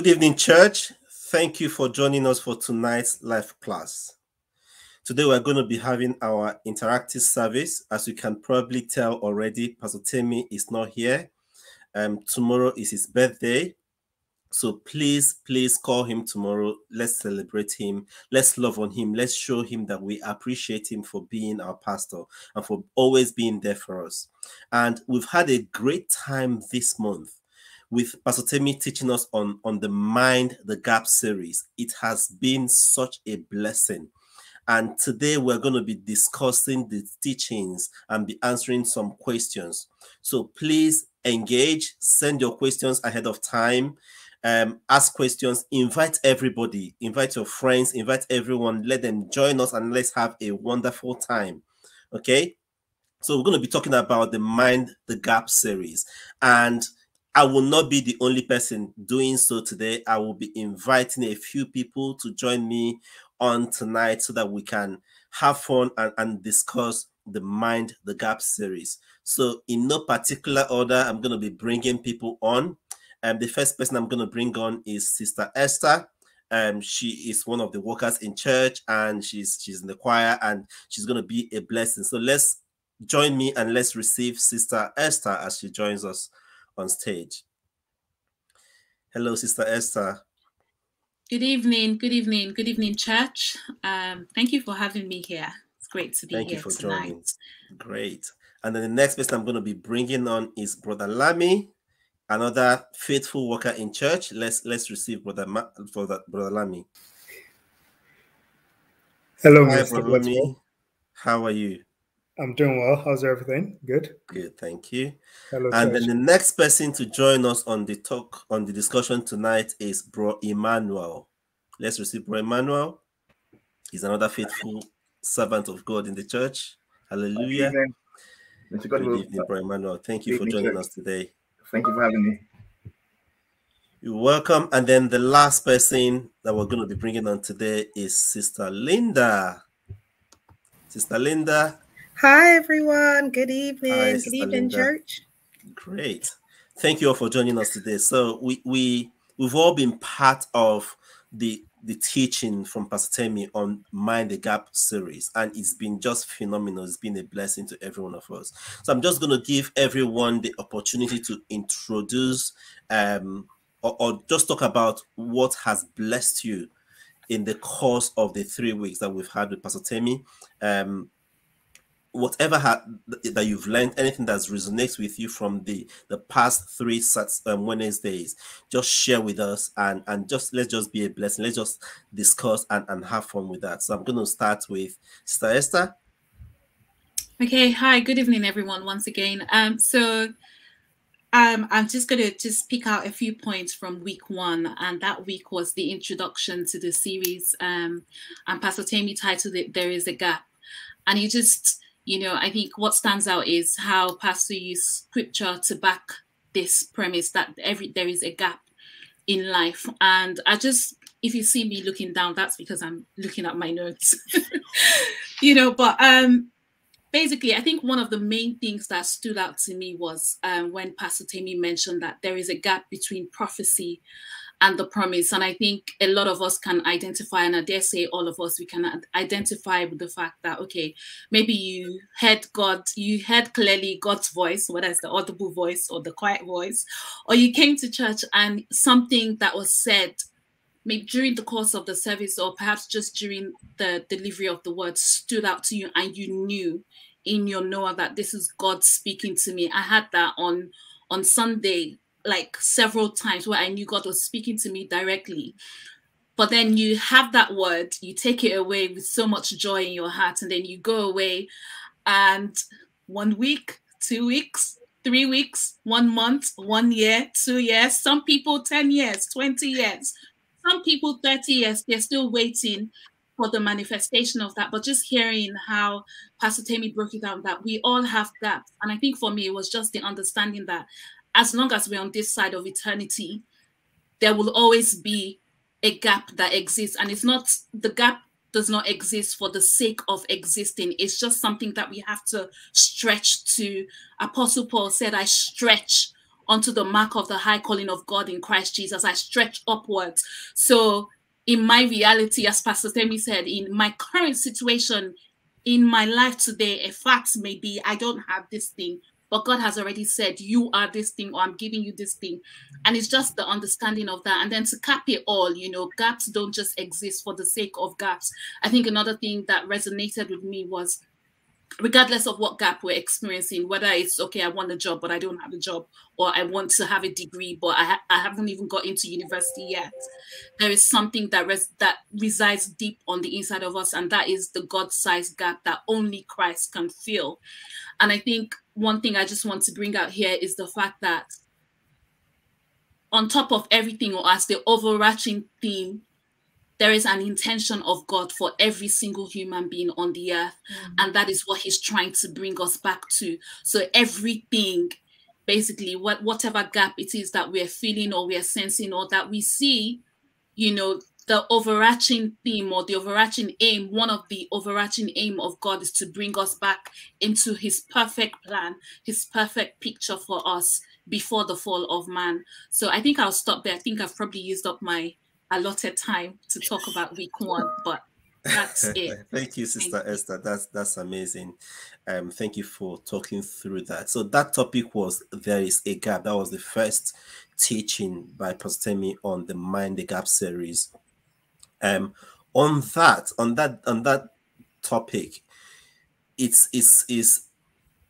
Good evening, church. Thank you for joining us for tonight's live class. Today, we're going to be having our interactive service. As you can probably tell already, Pastor Temi is not here. Um, tomorrow is his birthday. So please, please call him tomorrow. Let's celebrate him. Let's love on him. Let's show him that we appreciate him for being our pastor and for always being there for us. And we've had a great time this month with Pastor Temi teaching us on, on the Mind the Gap series. It has been such a blessing. And today we're going to be discussing the teachings and be answering some questions. So please engage, send your questions ahead of time, um, ask questions, invite everybody, invite your friends, invite everyone, let them join us, and let's have a wonderful time. Okay. So we're going to be talking about the Mind the Gap series. And I will not be the only person doing so today. I will be inviting a few people to join me on tonight so that we can have fun and, and discuss the Mind the Gap series. So, in no particular order, I'm going to be bringing people on. And um, the first person I'm going to bring on is Sister Esther. Um, she is one of the workers in church and she's she's in the choir and she's going to be a blessing. So let's join me and let's receive Sister Esther as she joins us on stage. Hello, Sister Esther. Good evening, good evening, good evening, church. Um, thank you for having me here. It's great to be thank here you for tonight. Joining. Great. And then the next person I'm going to be bringing on is Brother Lamy, another faithful worker in church. Let's let's receive Brother Ma- Brother, Brother Lamy. Hello, Hi, Mr. Brother Lamy. How are you? I'm doing well. How's everything? Good. Good, thank you. Hello, and church. then the next person to join us on the talk on the discussion tonight is Bro Emmanuel. Let's receive Bro Emmanuel. He's another faithful servant of God in the church. Hallelujah. Good Mr. Good evening, Bro Emmanuel. Thank you Good for evening, joining sir. us today. Thank you for having me. You're welcome. And then the last person that we're going to be bringing on today is Sister Linda. Sister Linda, Hi, everyone. Good evening. Hi, Good evening, Linda. church. Great. Thank you all for joining us today. So we we we've all been part of the the teaching from Pastor Temi on Mind the Gap series, and it's been just phenomenal. It's been a blessing to every one of us. So I'm just going to give everyone the opportunity to introduce um or, or just talk about what has blessed you in the course of the three weeks that we've had with Pastor Temi. Um, whatever ha- that you've learned, anything that resonates with you from the the past three sets um, Wednesdays, just share with us and and just let's just be a blessing. Let's just discuss and, and have fun with that. So I'm going to start with Sister Esther. Okay, hi, good evening, everyone, once again. Um, so um, I'm just going to just pick out a few points from week one, and that week was the introduction to the series. Um, and Pastor Temi titled it "There Is a Gap," and you just, you know, I think what stands out is how Pastor used scripture to back this premise that every there is a gap in life, and I just, if you see me looking down, that's because I'm looking at my notes, you know, but um basically, I think one of the main things that stood out to me was um, when Pastor Temi mentioned that there is a gap between prophecy and the promise. And I think a lot of us can identify, and I dare say all of us, we can identify with the fact that, okay, maybe you heard God, you heard clearly God's voice, whether it's the audible voice or the quiet voice, or you came to church and something that was said maybe during the course of the service or perhaps just during the delivery of the word stood out to you and you knew in your knower that this is God speaking to me. I had that on on Sunday like several times where I knew God was speaking to me directly. But then you have that word, you take it away with so much joy in your heart, and then you go away and one week, two weeks, three weeks, one month, one year, two years, some people 10 years, 20 years, some people 30 years they're still waiting for the manifestation of that but just hearing how pastor Temi broke it down that we all have gaps. And i think for me it was just the understanding that as long as we're on this side of eternity there will always be a gap that exists. And it's not the gap does not exist for the sake of existing. It's just something that we have to stretch to. Apostle paul said i stretch unto the mark of the high calling of God in Christ Jesus. I stretch upwards. So, in my reality, as Pastor Temi said, in my current situation in my life today, a fact may be I don't have this thing, but God has already said, You are this thing, or I'm giving you this thing. And it's just the understanding of that. And then to cap it all, you know, gaps don't just exist for the sake of gaps. I think another thing that resonated with me was regardless of what gap we're experiencing, whether it's okay, I want a job, but I don't have a job, or I want to have a degree, but I, ha- I haven't even got into university yet. There is something that res- that resides deep on the inside of us, and that is the God-sized gap that only Christ can fill. And I think one thing I just want to bring out here is the fact that on top of everything, or as the overarching theme there is an intention of God for every single human being on the earth. Mm-hmm. And that is what He's trying to bring us back to. So everything, basically, what whatever gap it is that we're feeling or we're sensing or that we see, you know, the overarching theme or the overarching aim, one of the overarching aim of God is to bring us back into his perfect plan, his perfect picture for us before the fall of man. So I think I'll stop there. I think I've probably used up my allotted time to talk about week one, but that's it. thank you, Sister thank Esther. You. That's that's amazing. Um, thank you for talking through that. So that topic was there is a gap. That was the first teaching by Pastor Temi on the Mind the Gap series. Um, on that, on that, on that topic, it's it's is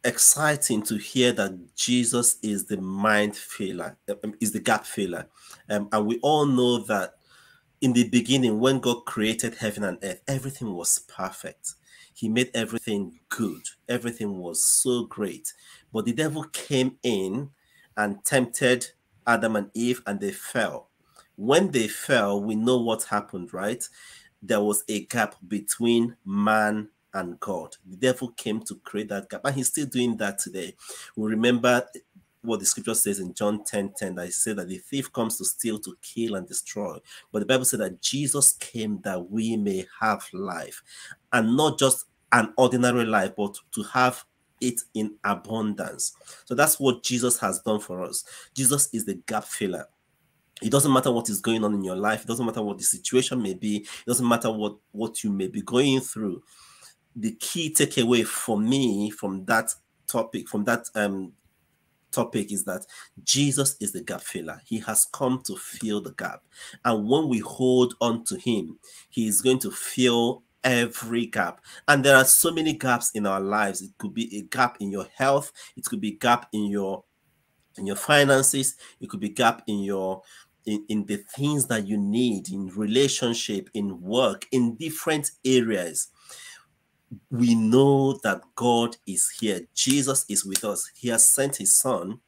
exciting to hear that Jesus is the mind filler, um, is the gap filler. Um, and we all know that in the beginning, when God created heaven and earth, everything was perfect. He made everything good. Everything was so great. But the devil came in and tempted Adam and Eve, and they fell. When they fell, we know what happened, right? There was a gap between man and God. The devil came to create that gap, and he's still doing that today. We remember what the scripture says in John 10 10 that I say that the thief comes to steal, to kill, and destroy. But the Bible said that Jesus came that we may have life, and not just an ordinary life, but to have it in abundance. So that's what Jesus has done for us. Jesus is the gap filler. It doesn't matter what is going on in your life, it doesn't matter what the situation may be, it doesn't matter what, what you may be going through. The key takeaway for me from that topic, from that um topic is that Jesus is the gap filler. He has come to fill the gap. And when we hold on to him, he is going to fill every gap. And there are so many gaps in our lives. It could be a gap in your health, it could be a gap in your in your finances, it could be gap in your in, in the things that you need in relationship, in work, in different areas we know that God is here. Jesus is with us. He has sent his son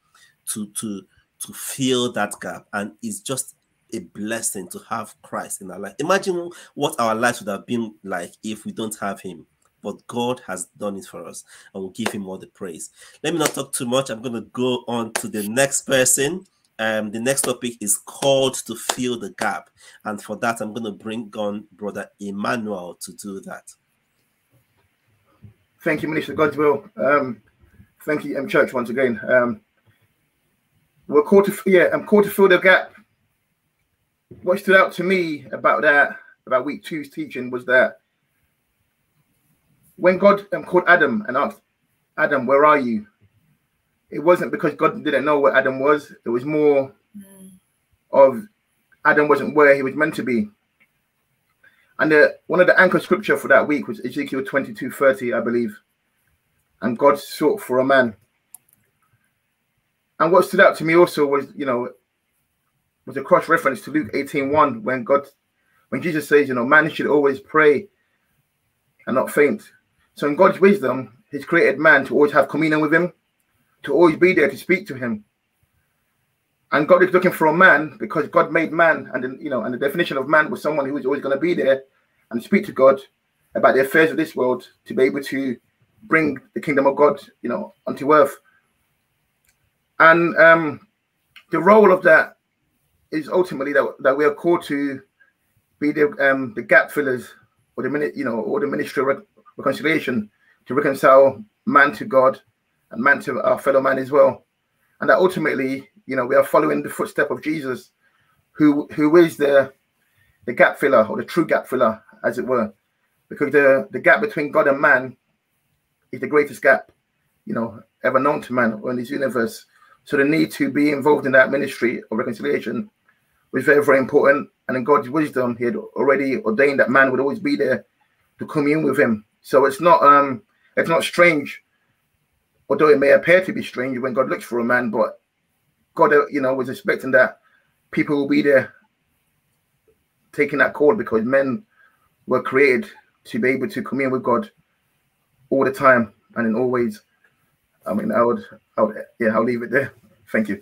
to to to fill that gap and it's just a blessing to have Christ in our life. Imagine what our lives would have been like if we don't have him. But God has done it for us and we'll give him all the praise. Let me not talk too much. I'm going to go on to the next person. Um, the next topic is called to fill the gap. And for that, I'm going to bring on Brother Emmanuel to do that. Thank you, Minister Godswill. Um, thank you, M Church, once again. Um, we're called to yeah, I'm called to fill the gap. What stood out to me about that, about week two's teaching, was that when God um, called Adam and asked Adam, "Where are you?" It wasn't because God didn't know where Adam was. It was more mm. of Adam wasn't where he was meant to be. And the, one of the anchor scripture for that week was Ezekiel 22 30, I believe. And God sought for a man. And what stood out to me also was, you know, was a cross reference to Luke 18 1 when God, when Jesus says, you know, man should always pray and not faint. So in God's wisdom, He's created man to always have communion with Him, to always be there to speak to Him. And God is looking for a man because God made man, and you know, and the definition of man was someone who was always going to be there and speak to God about the affairs of this world to be able to bring the kingdom of God, you know, onto earth. And um, the role of that is ultimately that, that we are called to be the um, the gap fillers or the minute, you know, or the ministry of reconciliation to reconcile man to God and man to our fellow man as well. And that ultimately, you know, we are following the footstep of Jesus, who who is the the gap filler or the true gap filler, as it were, because the the gap between God and man is the greatest gap, you know, ever known to man or in this universe. So the need to be involved in that ministry of reconciliation was very, very important. And in God's wisdom, He had already ordained that man would always be there to commune with Him. So it's not um it's not strange, although it may appear to be strange when God looks for a man, but God, uh, you know, was expecting that people will be there taking that call because men were created to be able to commune with God all the time and in all ways. I mean, I would, I would, yeah, I'll leave it there. Thank you.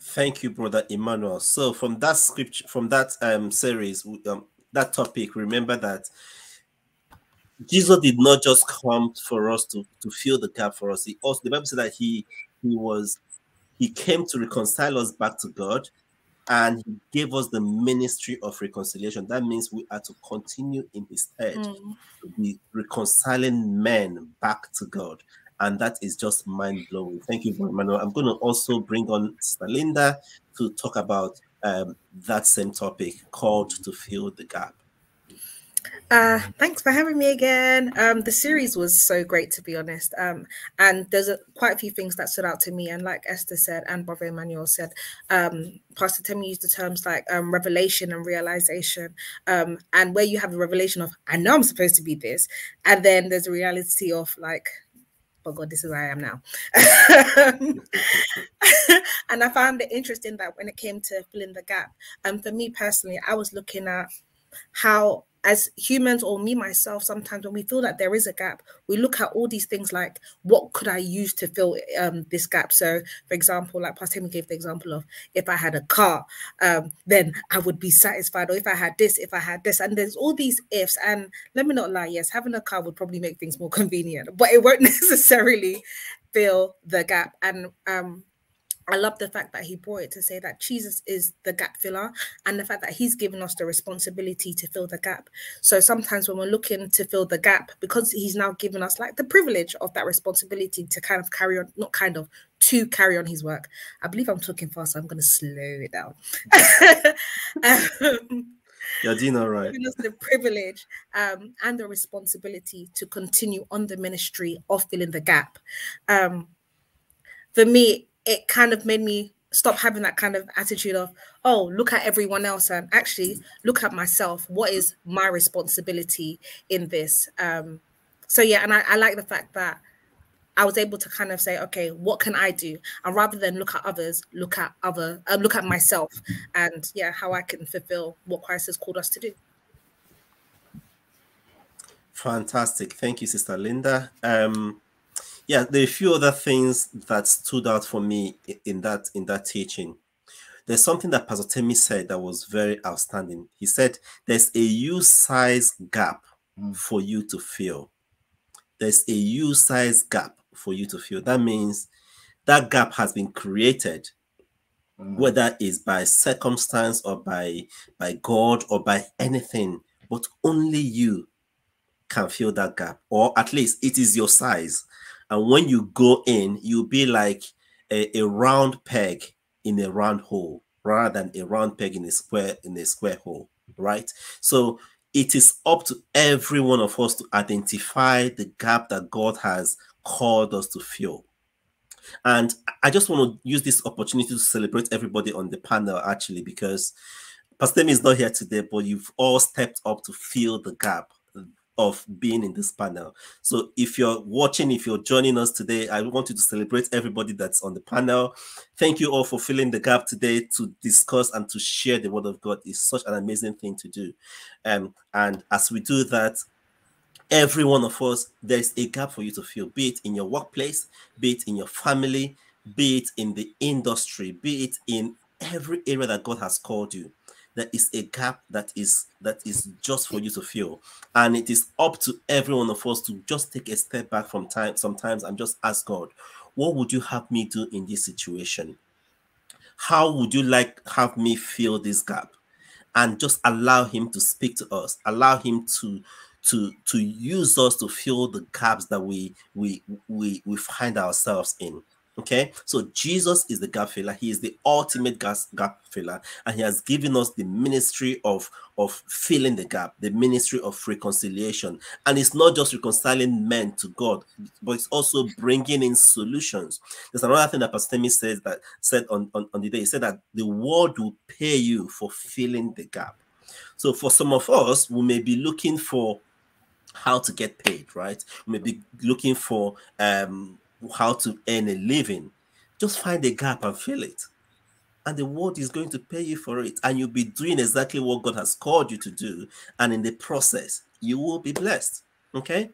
Thank you, brother Emmanuel. So from that scripture, from that um series, um, that topic, remember that Jesus did not just come for us to to fill the gap for us. He also the Bible said that he he was he came to reconcile us back to God, and he gave us the ministry of reconciliation. That means we are to continue in his head mm. to be reconciling men back to God and that is just mind blowing. Thank you, Emmanuel. I'm going to also bring on Sister Linda to talk about um, that same topic called to fill the gap. Uh, thanks for having me again. Um, the series was so great, to be honest. Um, and there's a, quite a few things that stood out to me. And like Esther said, and Brother Emmanuel said, um, Pastor Temi used the terms like um, revelation and realization. Um, and where you have the revelation of, I know I'm supposed to be this, and then there's a reality of like, oh God, this is where I am now. and I found it interesting that when it came to filling the gap, and um, for me personally, I was looking at how as humans or me myself sometimes when we feel that there is a gap we look at all these things like what could i use to fill um, this gap? So for example like pastor Temi gave the example of if i had a car um, then i would be satisfied. Or if i had this if i had this. And there's all these ifs. And let me not lie yes having a car would probably make things more convenient but it won't necessarily fill the gap. And um I love the fact that he brought it to say that Jesus is the gap filler and the fact that he's given us the responsibility to fill the gap. So sometimes when we're looking to fill the gap, because he's now given us like the privilege of that responsibility to kind of carry on, not kind of, to carry on his work. I believe I'm talking fast, so I'm going to slow it down. um, doing all right. Giving us the privilege um, and the responsibility to continue on the ministry of filling the gap. Um, for me, it kind of made me stop having that kind of attitude of oh look at everyone else and actually look at myself what is my responsibility in this um so yeah and I, I like the fact that I was able to kind of say, okay, what can I do? And rather than look at others, look at other, uh, look at myself, and yeah, how I can fulfill what Christ has called us to do. Fantastic, thank you, Sister Linda. Um, yeah, there are a few other things that stood out for me in that in that teaching. There's something that Pastor Temi said that was very outstanding. He said there's a U-size gap mm. for you to fill. There's a U-size gap for you to fill. That means that gap has been created, mm. whether it's by circumstance or by by God or by anything, but only you can fill that gap, or at least it is your size and when you go in, you'll be like a, a round peg in a round hole rather than a round peg in a square in a square hole, right? So it is up to every one of us to identify the gap that God has called us to fill. And I just want to use this opportunity to celebrate everybody on the panel actually, because Pastor is not here today, but you've all stepped up to fill the gap of being in this panel. So if you're watching, if you're joining us today, I want you to celebrate everybody that's on the panel. Thank you all for filling the gap today to discuss and to share the word of God. is such an amazing thing to do. Um, and as we do that, every one of us, there's a gap for you to fill, be it in your workplace, be it in your family, be it in the industry, be it in every area that God has called you there is a gap that is that is just for you to fill. And it is up to every one of us to just take a step back from time sometimes and just ask god what would you have me do in this situation? How would you like have me fill this gap? And just allow him to speak to us. Allow him to to to use us to fill the gaps that we we we we find ourselves in Okay, so Jesus is the gap filler. He is the ultimate gap filler, and he has given us the ministry of of filling the gap, the ministry of reconciliation. And it's not just reconciling men to God, but it's also bringing in solutions. There's another thing that Pastor Temi says that said on, on, on the day. He said that the world will pay you for filling the gap. So for some of us, we may be looking for how to get paid, right? We may be looking for um how to earn a living, just find a gap and fill it. And the world is going to pay you for it. And you'll be doing exactly what God has called you to do. And in the process, you will be blessed. Okay.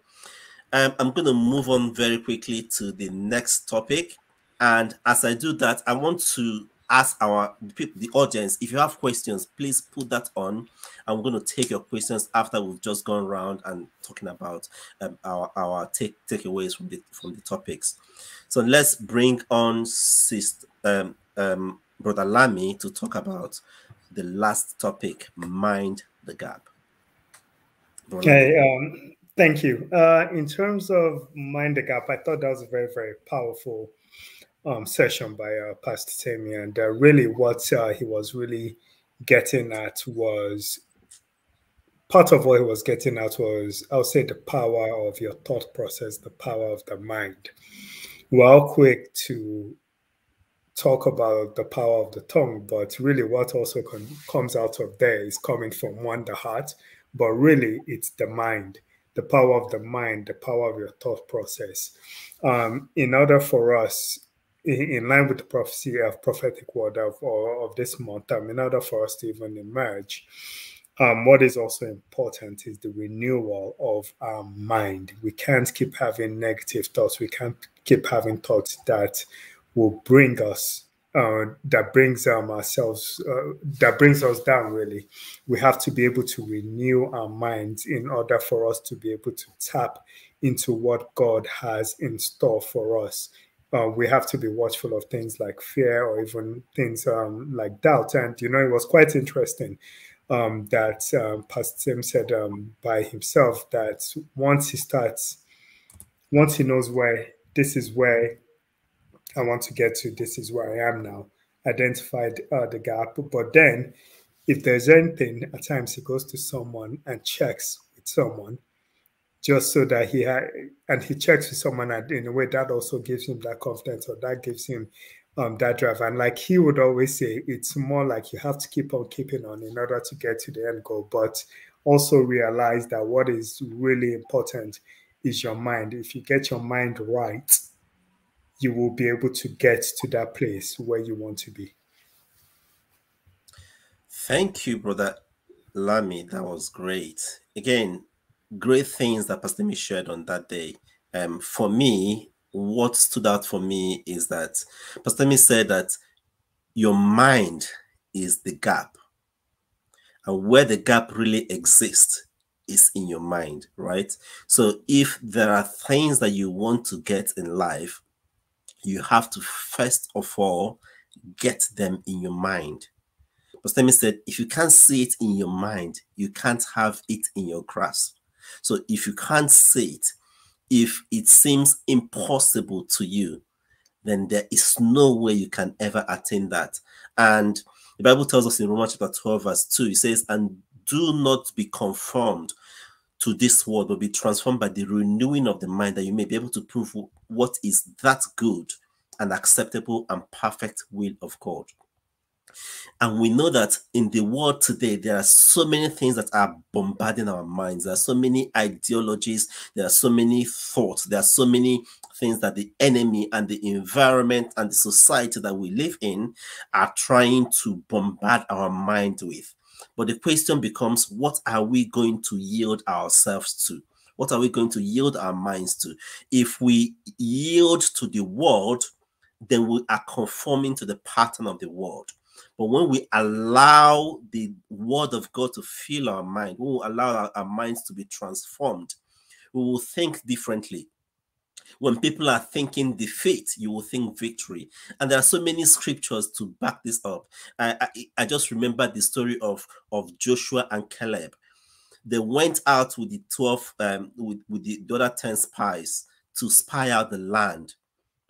Um, I'm going to move on very quickly to the next topic. And as I do that, I want to ask our the audience if you have questions please put that on. I'm going to take your questions after we've just gone around and talking about um, our our take takeaways from the from the topics. So let's bring on sister um, um, brother lami to talk about the last topic mind the gap. Brother okay um, thank you. Uh, in terms of mind the gap i thought that was very very powerful um, session by uh, Pastor Temi, and uh, really what uh, he was really getting at was part of what he was getting at was I'll say the power of your thought process, the power of the mind. We're all quick to talk about the power of the tongue, but really what also comes out of there is coming from one, the heart, but really it's the mind, the power of the mind, the power of your thought process. Um, in order for us in line with the prophecy of prophetic word of, of this month, um, in order for us to even emerge, um, what is also important is the renewal of our mind. We can't keep having negative thoughts. We can't keep having thoughts that will bring us, uh, that brings um, ourselves, uh, that brings us down. Really, we have to be able to renew our minds in order for us to be able to tap into what God has in store for us uh, we have to be watchful of things like fear or even things um, like doubt. And, you know, it was quite interesting um, that um, Pastor Tim said um, by himself that once he starts, once he knows where this is where I want to get to, this is where I am now, identified uh, the gap. But then, if there's anything, at times he goes to someone and checks with someone just so that he had and he checks with someone and in a way that also gives him that confidence or that gives him um, that drive. And like he would always say it's more like you have to keep on keeping on in order to get to the end goal. But also realize that what is really important is your mind. If you get your mind right you will be able to get to that place where you want to be. Thank you brother lami. That was great. Again great things that Pastor Mi shared on that day. Um, for me, what stood out for me is that Pastor Mi said that your mind is the gap. And where the gap really exists is in your mind, right? So if there are things that you want to get in life, you have to first of all get them in your mind. Pastor Mi said, if you can't see it in your mind, you can't have it in your grasp. So if you can't see it, if it seems impossible to you, then there is no way you can ever attain that. And the Bible tells us in Romans chapter 12, verse 2, it says, And do not be conformed to this world, but be transformed by the renewing of the mind, that you may be able to prove what is that good and acceptable and perfect will of God. And we know that in the world today, there are so many things that are bombarding our minds. There are so many ideologies. There are so many thoughts. There are so many things that the enemy and the environment and the society that we live in are trying to bombard our mind with. But the question becomes what are we going to yield ourselves to? What are we going to yield our minds to? If we yield to the world, then we are conforming to the pattern of the world. But when we allow the word of God to fill our mind, we will allow our, our minds to be transformed. We will think differently. When people are thinking defeat, you will think victory. And there are so many scriptures to back this up. I, I, I just remember the story of, of Joshua and Caleb. They went out with the 12, um, with, with the other 10 spies to spy out the land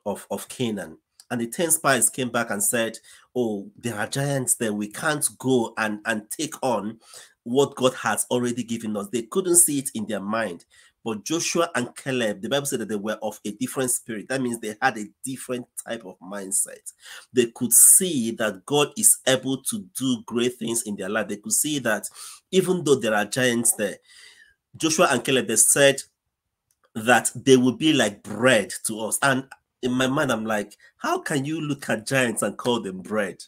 of, of Canaan. And the 10 spies came back and said, Oh, there are giants there. We can't go and, and take on what God has already given us. They couldn't see it in their mind. But Joshua and Caleb, the Bible said that they were of a different spirit. That means they had a different type of mindset. They could see that God is able to do great things in their life. They could see that even though there are giants there, Joshua and Caleb, they said that they will be like bread to us. And in my mind, I'm like, how can you look at giants and call them bread?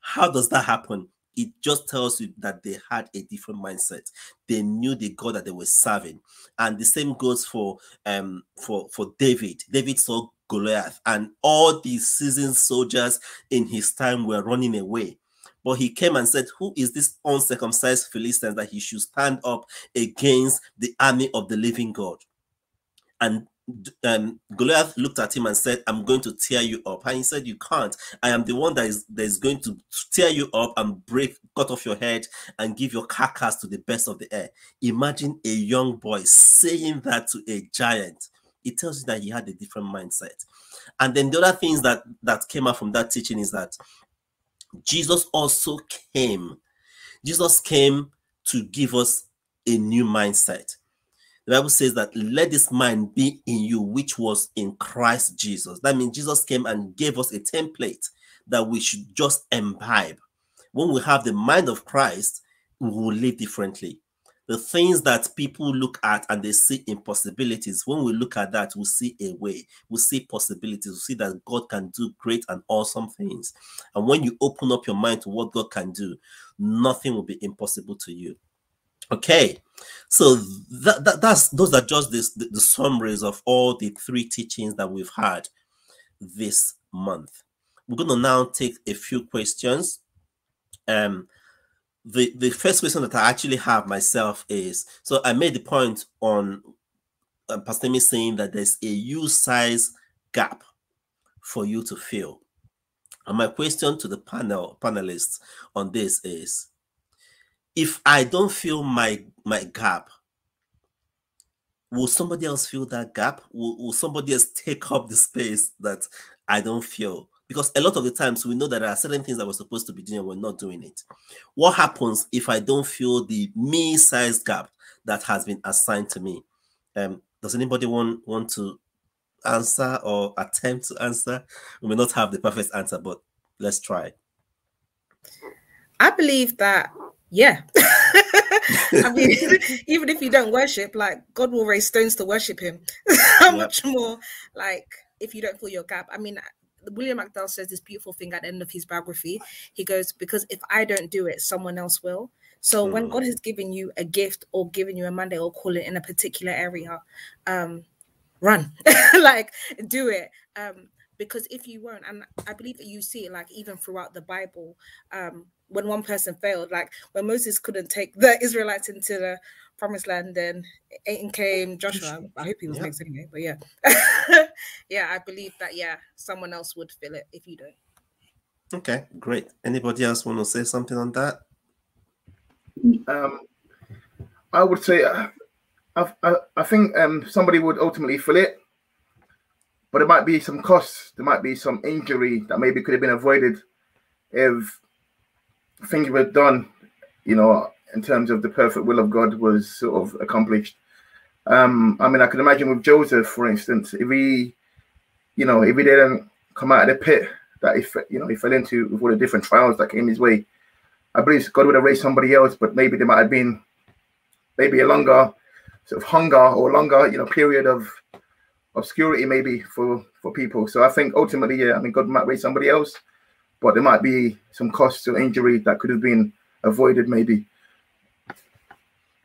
How does that happen? It just tells you that they had a different mindset. They knew the God that they were serving, and the same goes for um for for David. David saw Goliath, and all the seasoned soldiers in his time were running away. But he came and said, Who is this uncircumcised Philistine that he should stand up against the army of the living God? And um, Goliath looked at him and said, I'm going to tear you up. And he said, You can't. I am the one that is, that is going to tear you up and break, cut off your head and give your carcass to the best of the air. Imagine a young boy saying that to a giant. It tells you that he had a different mindset. And then the other things that, that came out from that teaching is that Jesus also came. Jesus came to give us a new mindset the Bible says that let this mind be in you, which was in Christ Jesus. That means Jesus came and gave us a template that we should just imbibe. When we have the mind of Christ, we will live differently. The things that people look at and they see impossibilities, when we look at that, we see a way, we see possibilities, we see that God can do great and awesome things. And when you open up your mind to what God can do, nothing will be impossible to you. Okay, so that, that that's those are just this, the, the summaries of all the three teachings that we've had this month. We're going to now take a few questions. Um, the the first question that I actually have myself is so I made the point on um, Pastor saying that there's a a U size gap for you to fill. And my question to the panel panelists on this is if I don't fill my my gap, will somebody else fill that gap? Will, will somebody else take up the space that I don't feel? Because a lot of the times we know that there are certain things that we're supposed to be doing and we're not doing it. What happens if I don't fill the me-sized gap that has been assigned to me? Um, does anybody want want to answer or attempt to answer? We may not have the perfect answer, but let's try. I believe that yeah. I mean, even if you don't worship, like God will raise stones to worship him. How yep. much more like if you don't fill your gap? I mean, William McDowell says this beautiful thing at the end of his biography. He goes, Because if I don't do it, someone else will. So mm. when God has given you a gift or given you a mandate or call it in a particular area, um, run, like do it. Um, because if you won't, and I believe that you see it like even throughout the Bible, um, when one person failed, like when Moses couldn't take the Israelites into the promised land, then in came Joshua. I hope he was yeah. next anyway, but yeah, yeah, I believe that yeah, someone else would fill it if you don't. Okay, great. Anybody else want to say something on that? Um, I would say uh, I, I, I think um somebody would ultimately fill it, but there might be some costs. There might be some injury that maybe could have been avoided if things were done, you know, in terms of the perfect will of God was sort of accomplished. Um, I mean, I can imagine with Joseph, for instance, if he, you know, if he didn't come out of the pit that if you know, he fell into with all the different trials that came his way, I believe God would have raised somebody else, but maybe there might have been maybe a longer sort of hunger or longer, you know, period of obscurity maybe for for people. So I think ultimately, yeah, I mean, God might raise somebody else, but there might be some costs or injury that could have been avoided maybe.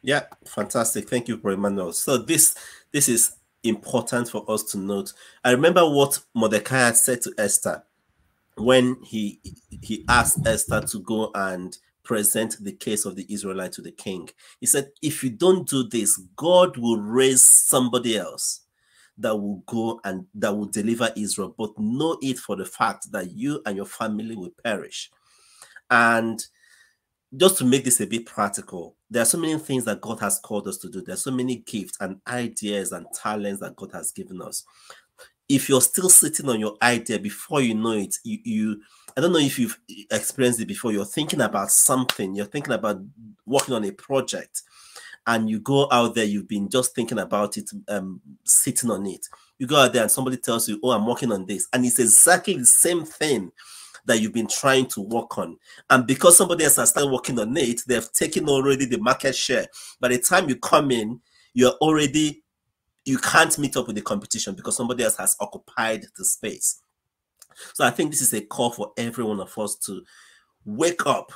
Yeah, fantastic. Thank you, Emmanuel. So this this is important for us to note. I remember what Mordecai had said to Esther when he he asked Esther to go and present the case of the Israelite to the king. He said, if you don't do this, God will raise somebody else that will go and that will deliver Israel, but know it for the fact that you and your family will perish. And just to make this a bit practical, there are so many things that God has called us to do. There are so many gifts and ideas and talents that God has given us. if you're still sitting on your idea before you know it, you, you I don't know if you've experienced it before. You're thinking about something, you're thinking about working on a project, and you go out there, you've been just thinking about it, um, sitting on it. You go out there and somebody tells you, Oh, I'm working on this, and it's exactly the same thing that you've been trying to work on. And because somebody else has started working on it, they've taken already the market share. By the time you come in, you're already you can't meet up with the competition because somebody else has occupied the space. So I think this is a call for every one of us to wake up.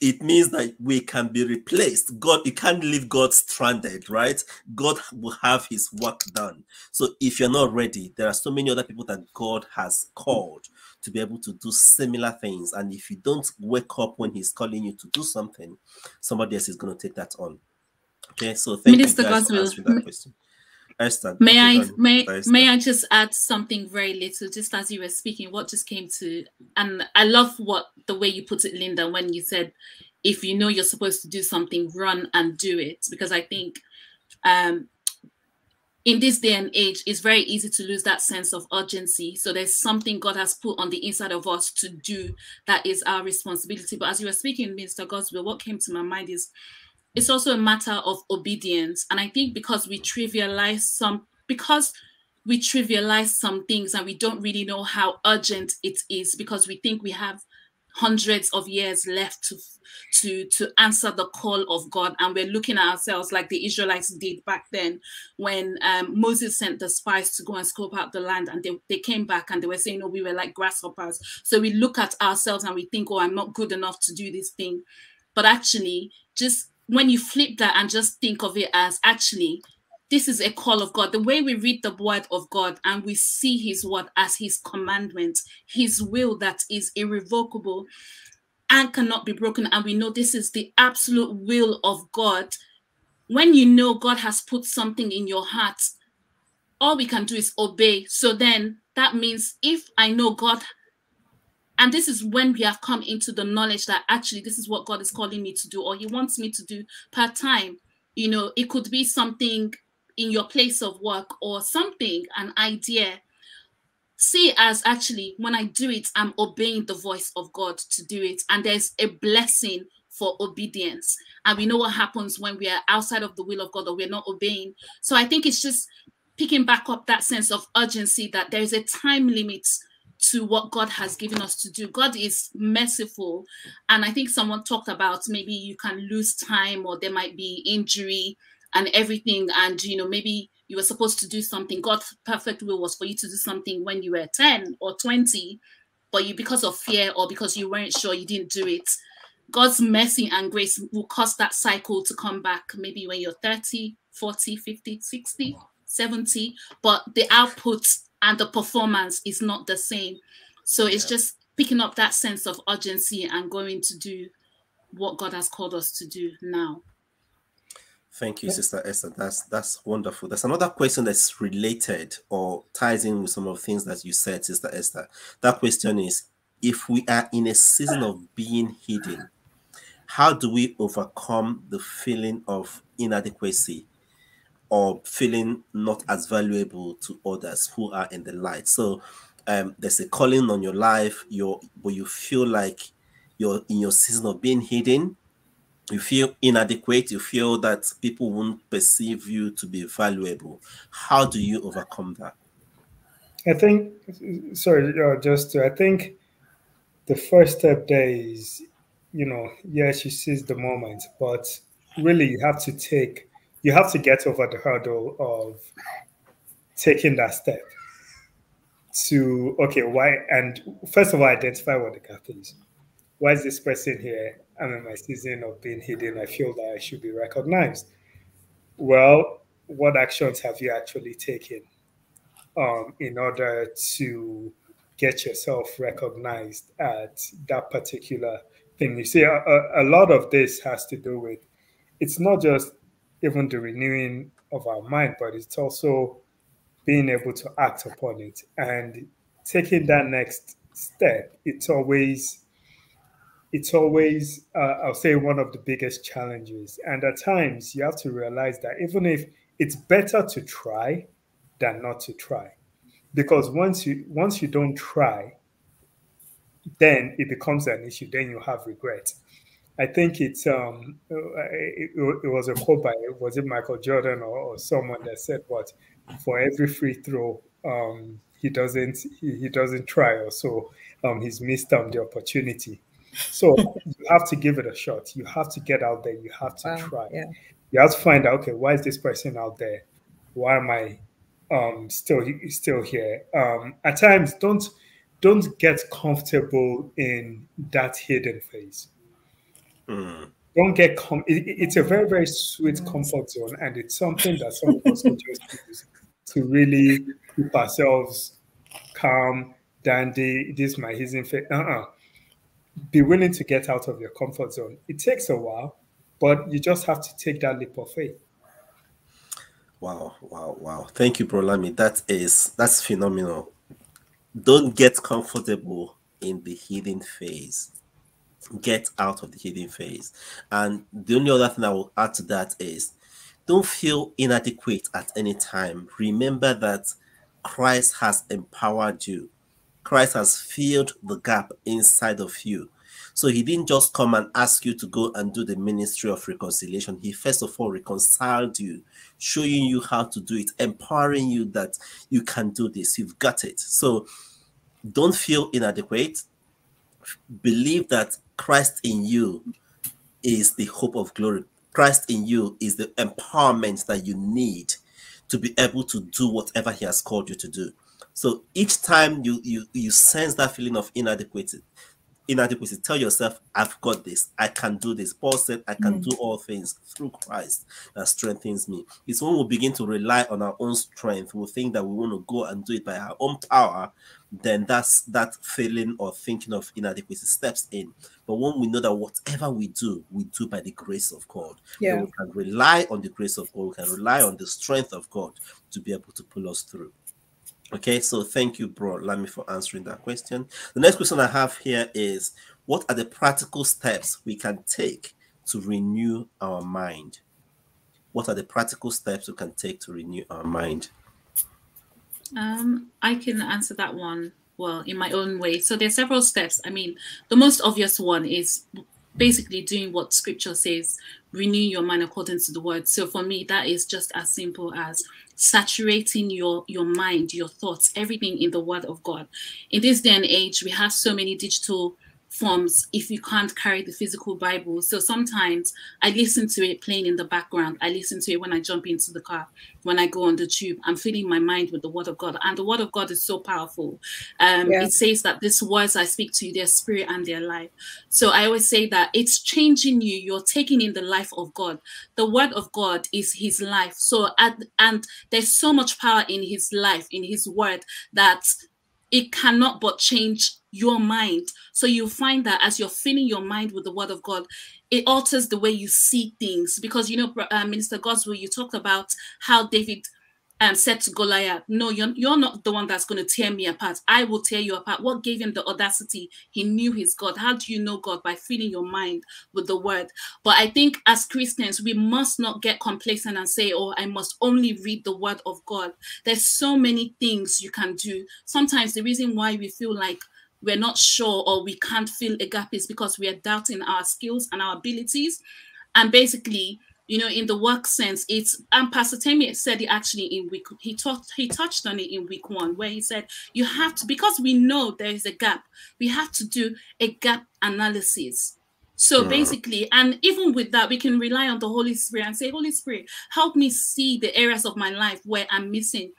It means that we can be replaced. God, you can't leave God stranded, right? God will have his work done. So if you're not ready, there are so many other people that God has called to be able to do similar things. And if you don't wake up when he's calling you to do something, somebody else is going to take that on. Okay, so thank Minister you guys for answering that question. Esther, may I may may I just add something very little, just as you were speaking, what just came to, and I love what the way you put it, Linda, when you said, if you know you're supposed to do something, run and do it, because I think, um, in this day and age, it's very easy to lose that sense of urgency. So there's something God has put on the inside of us to do that is our responsibility. But as you were speaking, Mr. Godswill, what came to my mind is it's also a matter of obedience. And I think because we trivialize some, because we trivialize some things and we don't really know how urgent it is because we think we have hundreds of years left to to to answer the call of God. And we're looking at ourselves like the Israelites did back then when um, Moses sent the spies to go and scope out the land and they, they came back and they were saying oh we were like grasshoppers. So we look at ourselves and we think oh I'm not good enough to do this thing. But actually just when you flip that and just think of it as actually this is a call of God. The way we read the word of God and we see his word as his commandment, his will that is irrevocable and cannot be broken. And we know this is the absolute will of God. When you know God has put something in your heart, all we can do is obey. So then that means if I know God and this is when we have come into the knowledge that actually this is what God is calling me to do, or He wants me to do part time. You know, it could be something in your place of work or something, an idea. See as actually when I do it, I'm obeying the voice of God to do it. And there's a blessing for obedience. And we know what happens when we are outside of the will of God or we're not obeying. So I think it's just picking back up that sense of urgency that there's a time limit to what God has given us to do. God is merciful. And I think someone talked about maybe you can lose time or there might be injury and everything. And, you know, maybe you were supposed to do something. God's perfect will was for you to do something when you were 10 or 20, but you, because of fear or because you weren't sure, you didn't do it. God's mercy and grace will cause that cycle to come back maybe when you're 30, 40, 50, 60, 70, but the output and the performance is not the same. So it's yeah. just picking up that sense of urgency and going to do what God has called us to do now. Thank you, Sister Esther. That's that's wonderful. There's another question that's related or ties in with some of the things that you said, Sister Esther. That question is if we are in a season of being hidden, how do we overcome the feeling of inadequacy or feeling not as valuable to others who are in the light. So um, there's a calling on your life, you but you feel like you're in your season of being hidden. You feel inadequate. You feel that people won't perceive you to be valuable. How do you overcome that? I think, sorry, uh, just I think the first step there is, you know, yes, you seize the moment, but really you have to take you have to get over the hurdle of taking that step to okay why and first of all identify what the gap is. Why is this person here? I'm in my season of being hidden. I feel that i should be recognized. Well what actions have you actually taken um, in order to get yourself recognized at that particular thing? You see a, a lot of this has to do with it's not just even the renewing of our mind, but it's also being able to act upon it and taking that next step. It's always, it's always, uh, I'll say, one of the biggest challenges. And at times, you have to realize that even if it's better to try than not to try, because once you once you don't try, then it becomes an issue. Then you have regret. I think it's um it, it was a quote by was it Michael Jordan or, or someone that said what for every free throw um he doesn't he, he doesn't try or so um he's missed um the opportunity. So you have to give it a shot. You have to get out there. You have to wow, try. Yeah. You have to find out okay why is this person out there? Why am I um still still here? Um at times don't don't get comfortable in that hidden phase. Mm. Don't get com- it, it's a very very sweet comfort zone, and it's something that some of us just use to really keep ourselves calm, dandy. This is my hidden phase. Uh-uh. Be willing to get out of your comfort zone. It takes a while, but you just have to take that leap of faith. Wow, wow, wow. Thank you, Bro Lami. That is that's phenomenal don't get comfortable in the healing phase get out of the hidden phase and the only other thing i will add to that is don't feel inadequate at any time remember that christ has empowered you christ has filled the gap inside of you so he didn't just come and ask you to go and do the ministry of reconciliation. He first of all reconciled you, showing you how to do it, empowering you that you can do this. You've got it. So don't feel inadequate. Believe that Christ in you is the hope of glory. Christ in you is the empowerment that you need to be able to do whatever he has called you to do. So each time you you you sense that feeling of inadequacy, inadequacy, tell yourself, I've got this. I can do this. Paul said, I can mm. do all things through Christ that strengthens me. It's when we begin to rely on our own strength, we think that we want to go and do it by our own power, then that's that feeling or thinking of inadequacy steps in. But when we know that whatever we do, we do by the grace of God, yeah. we can rely on the grace of God, we can rely on the strength of God to be able to pull us through. Okay, so thank you, bro, Lami, for answering that question. The next question I have here is what are the practical steps we can take to renew our mind? What are the practical steps we can take to renew our mind? Um, I can answer that one well in my own way. So there are several steps. I mean, the most obvious one is basically doing what scripture says, renew your mind according to the word. So for me, that is just as simple as saturating your your mind your thoughts everything in the word of god in this day and age we have so many digital forms if you can't carry the physical Bible. So sometimes I listen to it playing in the background. I listen to it when I jump into the car, when I go on the tube. I'm filling my mind with the Word of God. And the Word of God is so powerful. Um, yeah. It says that these words I speak to you, their spirit and their life. So I always say that it's changing you. You're taking in the life of God. The Word of God is His life. So, at, and there's so much power in His life, in His Word, that it cannot but change your mind. So you find that as you're filling your mind with the word of God, it alters the way you see things. Because, you know, uh, Minister Gospel, you talked about how David um, said to Goliath, No, you're, you're not the one that's going to tear me apart. I will tear you apart. What gave him the audacity? He knew his God. How do you know God? By filling your mind with the word. But I think as Christians, we must not get complacent and say, Oh, I must only read the word of God. There's so many things you can do. Sometimes the reason why we feel like we're not sure or we can't fill a gap is because we are doubting our skills and our abilities. And basically, you know, in the work sense, it's and Pastor Temi said it actually in week he talked he touched on it in week one where he said you have to because we know there is a gap, we have to do a gap analysis. So basically, and even with that, we can rely on the Holy Spirit and say, Holy Spirit, help me see the areas of my life where I'm missing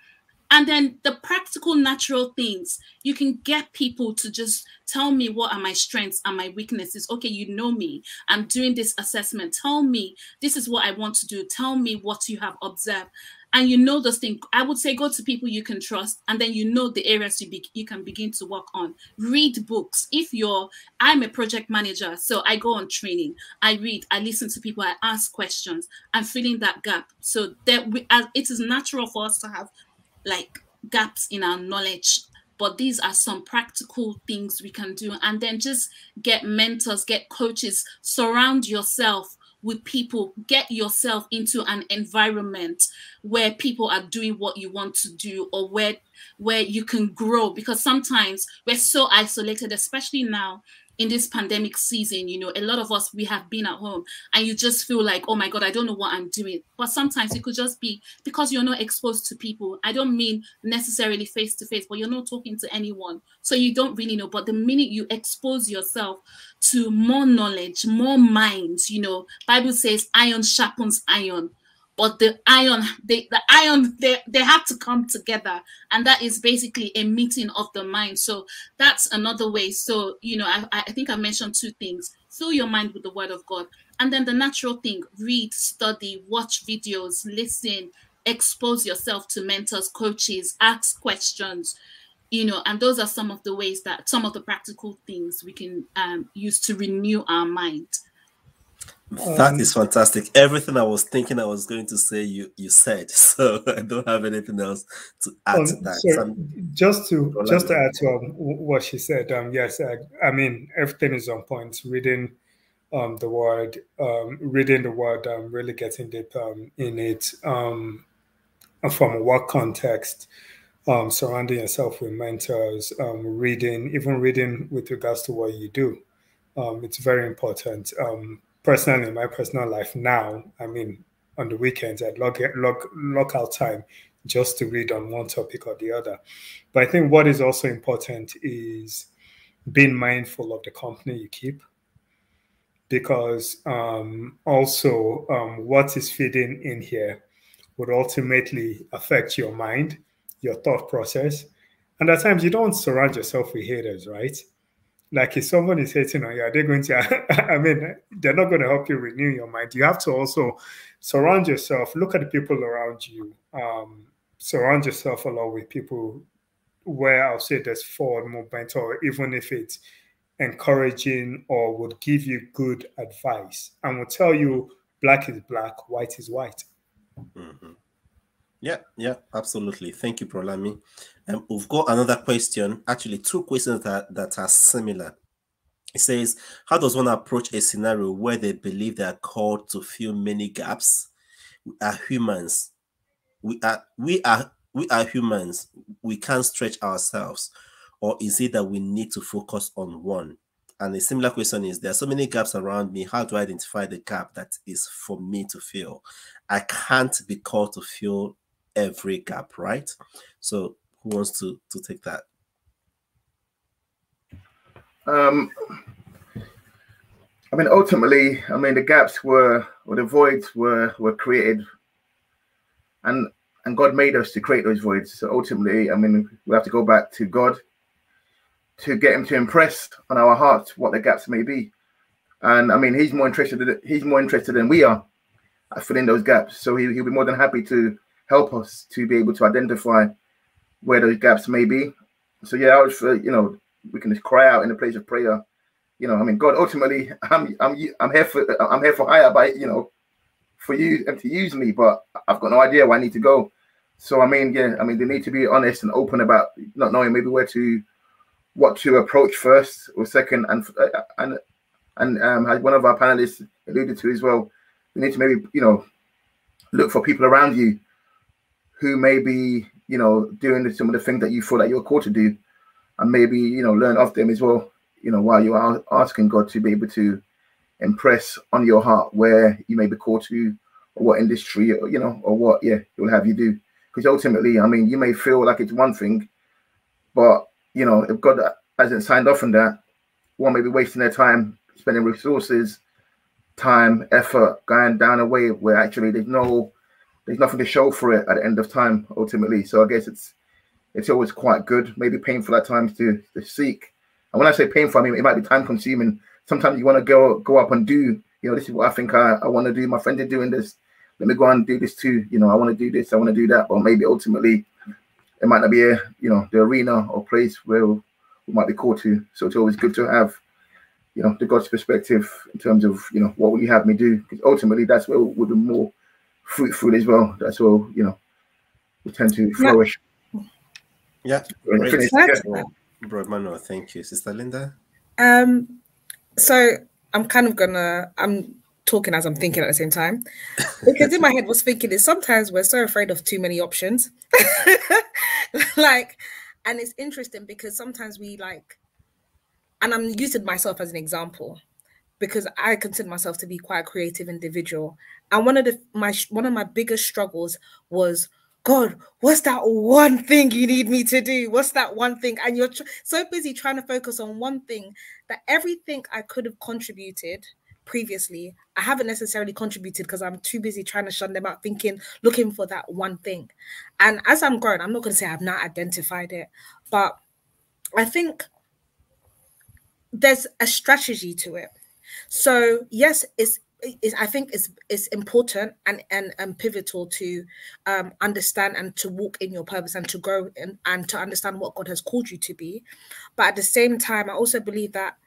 and then the practical, natural things, you can get people to just tell me what are my strengths and my weaknesses. Okay, you know me. I'm doing this assessment. Tell me this is what I want to do. Tell me what you have observed. And you know those things. I would say go to people you can trust, and then you know the areas you be, you can begin to work on. Read books. If you're, I'm a project manager, so I go on training. I read. I listen to people. I ask questions. I'm filling that gap. So that we, it is natural for us to have like gaps in our knowledge but these are some practical things we can do. And then just get mentors get coaches surround yourself with people get yourself into an environment where people are doing what you want to do or where where you can grow. Because sometimes we're so isolated especially now in this pandemic season, you know, a lot of us we have been at home and you just feel like, oh my God, I don't know what I'm doing. But sometimes it could just be because you're not exposed to people. I don't mean necessarily face to face, but you're not talking to anyone. So you don't really know. But the minute you expose yourself to more knowledge, more minds, you know, Bible says iron sharpens iron but the iron they the iron they, they have to come together. And that is basically a meeting of the mind. So that's another way. So you know i, I think i mentioned two things. Fill your mind with the word of god. And then the natural thing read study watch videos listen expose yourself to mentors coaches ask questions. You know and those are some of the ways that some of the practical things we can um, use to renew our mind that um, is fantastic. Everything I was thinking I was going to say, you you said. So I don't have anything else to add um, to that. So just to just to add to um, what she said, um, yes, I, I, mean everything is on point. Reading um, the word, um, reading the word, um, really getting deep um, in it um, from a work context. Um, surrounding yourself with mentors, um, reading, even reading with regards to what you do. Um, it's very important. Um, personally in my personal life now, I mean, on the weekends, I'd log, log, log out time just to read on one topic or the other. But I think what is also important is being mindful of the company you keep. Because um, also, um, what is feeding in here would ultimately affect your mind, your thought process. And at times, you don't surround yourself with haters, right? Like if someone is hating on you, are they going to? I mean, they're not going to help you renew your mind. You have to also surround yourself. Look at the people around you. Um, surround yourself a lot with people where I'll say there's forward movement, or even if it's encouraging or would give you good advice and will tell you black is black, white is white. Mm-hmm. Yeah, yeah, absolutely. Thank you, Brolami. Um, we've got another question, actually, two questions that, that are similar. It says, How does one approach a scenario where they believe they are called to fill many gaps? We are humans. We are we are we are humans. We can't stretch ourselves. Or is it that we need to focus on one? And a similar question is there are so many gaps around me. How do I identify the gap that is for me to fill? I can't be called to fill every gap, right? So who wants to to take that? Um, I mean, ultimately, I mean the gaps were or the voids were were created, and and God made us to create those voids. So ultimately, I mean, we have to go back to God to get Him to impress on our hearts what the gaps may be. And I mean, He's more interested. He's more interested than we are at filling those gaps. So he, he'll be more than happy to help us to be able to identify where those gaps may be. So yeah, I was, uh, you know, we can just cry out in the place of prayer. You know, I mean, God, ultimately, I'm, I'm, I'm here for, I'm here for hire by, you know, for you and to use me, but I've got no idea where I need to go. So I mean, yeah, I mean, they need to be honest and open about not knowing maybe where to, what to approach first or second, and and and um, as one of our panelists alluded to as well, we need to maybe you know look for people around you who may be, you know, doing some of the things that you feel like you're called to do, and maybe you know learn off them as well. You know, while you are asking God to be able to impress on your heart where you may be called to, or what industry, or, you know, or what yeah, He'll have you do. Because ultimately, I mean, you may feel like it's one thing, but you know, if God hasn't signed off on that, one may be wasting their time spending resources, time, effort, going down a way where actually there's no there's nothing to show for it at the end of time ultimately. So I guess it's it's always quite good, maybe painful at times to, to seek. And when I say painful, I mean it might be time consuming. Sometimes you want to go go up and do, you know, this is what I think I, I want to do. My friend is doing this. Let me go and do this too. You know, I want to do this, I want to do that. But maybe ultimately it might not be a, you know, the arena or place where we might be called to. So it's always good to have, you know, the God's perspective in terms of, you know, what will you have me do? Because ultimately that's where we'll be more fruitful as well. That's all, you know, we tend to flourish. Yeah. yeah. Bro, Emmanuel, thank you. Sister Linda? Um, so I'm kind of gonna I'm talking as I'm thinking at the same time. Because in my head was thinking is sometimes we're so afraid of too many options. like, and it's interesting because sometimes we like, and I'm using myself as an example because I consider myself to be quite a creative individual. And one of the my one of my biggest struggles was God, what's that one thing you need me to do? What's that one thing? And you're tr- so busy trying to focus on one thing that everything I could have contributed previously, I haven't necessarily contributed because I'm too busy trying to shun them out, thinking, looking for that one thing. And as I'm growing, I'm not going to say I've not identified it, but I think there's a strategy to it. So, yes, it's is I think it's is important and and and pivotal to um, understand and to walk in your purpose and to grow and, and to understand what God has called you to be. But at the same time, I also believe that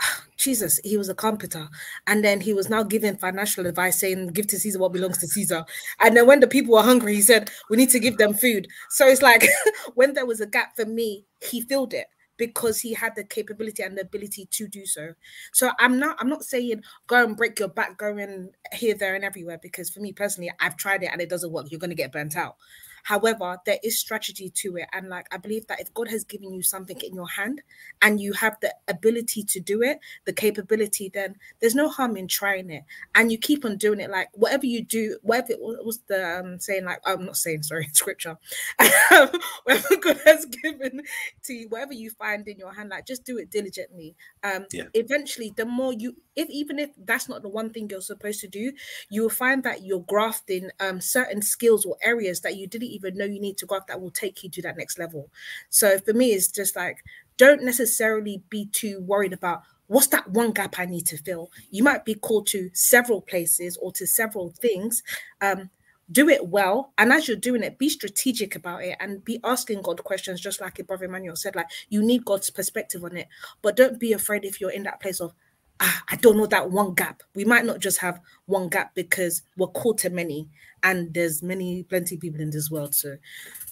Jesus, he was a carpenter, and then he was now giving financial advice, saying, "Give to Caesar what belongs to Caesar." And then when the people were hungry, he said, "We need to give them food." So it's like when there was a gap for me, he filled it because he had the capability and the ability to do so. So I'm not I'm not saying go and break your back go going here, there, and everywhere because for me personally, I've tried it and it doesn't work. You're gonna get burnt out. However, there is strategy to it. And like I believe that if God has given you something in your hand and you have the ability to do it, the capability, then there's no harm in trying it. And you keep on doing it. Like whatever you do, whatever it was the um, saying, like I'm not saying sorry, scripture. whatever God has given to you, whatever you find in your hand, like just do it diligently. Um yeah. eventually the more you if even if that's not the one thing you're supposed to do, you will find that you're grafting um certain skills or areas that you didn't even know you need to graft that will take you to that next level. So for me, it's just like don't necessarily be too worried about what's that one gap I need to fill. You might be called to several places or to several things. Um, do it well and as you're doing it be strategic about it and be asking god questions just like brother emmanuel said like you need god's perspective on it but don't be afraid if you're in that place of ah, i don't know that one gap. We might not just have one gap because we're called to many and there's many plenty people in this world so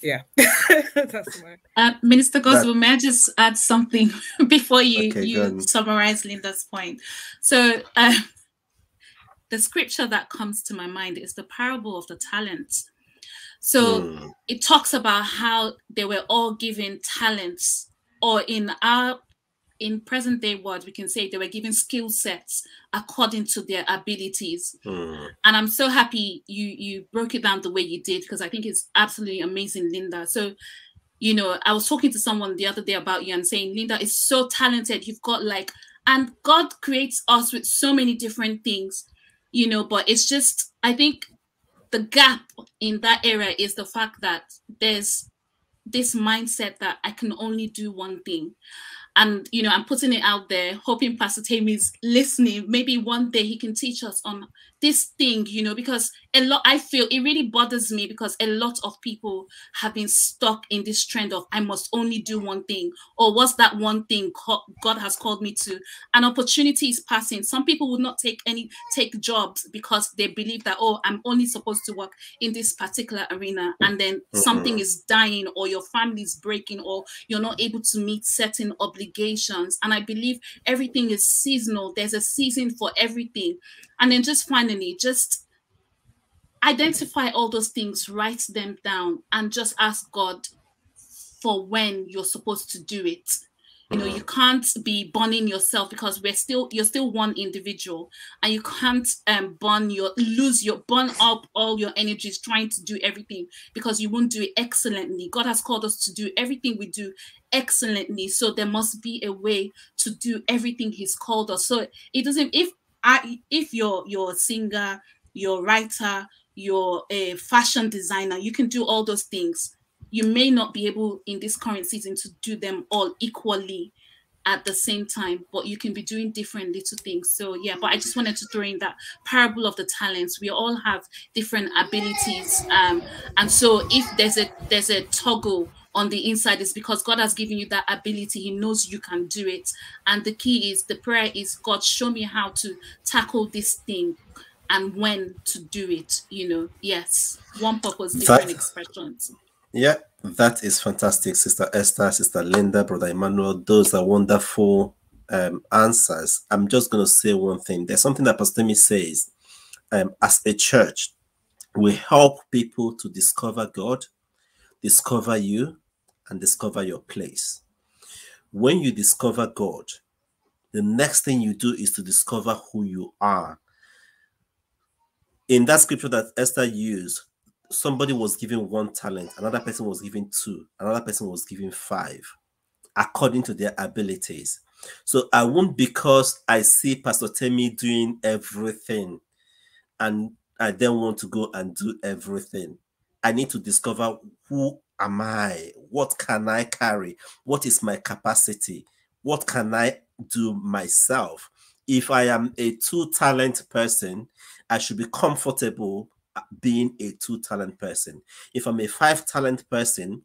yeah. That's my uh, minister Goswell, may i just add something before you okay, you summarize linda's point? So uh, the scripture that comes to my mind is the parable of the talents. So mm. it talks about how they were all given talents or in our in present day words, we can say they were given skill sets according to their abilities. Mm. And I'm so happy you you broke it down the way you did because I think it's absolutely amazing, Linda. So, you know, I was talking to someone the other day about you and saying, Linda is so talented. You've got like, and God creates us with so many different things, you know, but it's just, I think the gap in that area is the fact that there's this mindset that I can only do one thing and you know i'm putting it out there hoping pastor Temi is listening. Maybe one day he can teach us on this thing you know because a lot i feel it really bothers me because a lot of people have been stuck in this trend of i must only do one thing or what's that one thing god has called me to? An opportunity is passing. Some people would not take any take jobs because they believe that oh i'm only supposed to work in this particular arena and then something is dying or your family is breaking or you're not able to meet certain obligations. And i believe everything is seasonal. There's a season for everything. And then just finally, just identify all those things, write them down, and just ask God for when you're supposed to do it. You know, you can't be burning yourself because we're still you're still one individual, and you can't um burn your lose your burn up all your energies trying to do everything because you won't do it excellently. God has called us to do everything we do excellently, so there must be a way to do everything He's called us. So it doesn't if I, if you're you're a singer, you're a writer, you're a fashion designer, you can do all those things. You may not be able in this current season to do them all equally at the same time, but you can be doing different little things. So yeah, but I just wanted to throw in that parable of the talents. We all have different abilities, um, and so if there's a there's a toggle on the inside is because God has given you that ability. He knows you can do it. And the key is the prayer is God, show me how to tackle this thing and when to do it. You know, yes, one purpose, different that, expressions. Yeah, that is fantastic, Sister Esther, Sister Linda, Brother Emmanuel. Those are wonderful um, answers, I'm just going to say one thing. There's something that Pastor Temi says. Um, as a church, we help people to discover God, discover you, and discover your place. When you discover God, the next thing you do is to discover who you are. In that scripture that Esther used, somebody was given one talent, another person was given two, another person was given five, according to their abilities. So I won't because I see Pastor Temi doing everything and I then want to go and do everything. I need to discover who am I? What can I carry? What is my capacity? What can I do myself? If I am a two talent person, I should be comfortable uh, being a two talent person. If I'm a five talent person,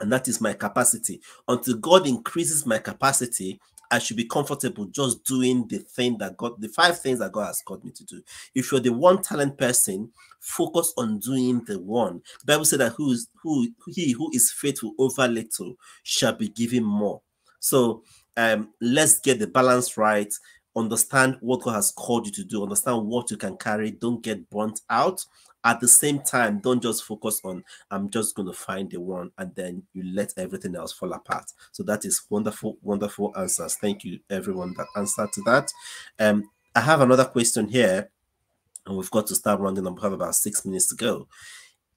and that is my capacity, until God increases my capacity, I should be comfortable just doing the thing that God, the five things that God has called me to do. If you're the one talent person, focus on doing the one. The Bible said that who is who he who is faithful over little shall be given more. So um, let's get the balance right understand what God has called you to do, understand what you can carry, don't get burnt out. At the same time, don't just focus on, I'm just going to find the one, and then you let everything else fall apart. So that is wonderful, wonderful answers. Thank you, everyone that answered to that. Um, I have another question here, and we've got to start running. We have about six minutes to go.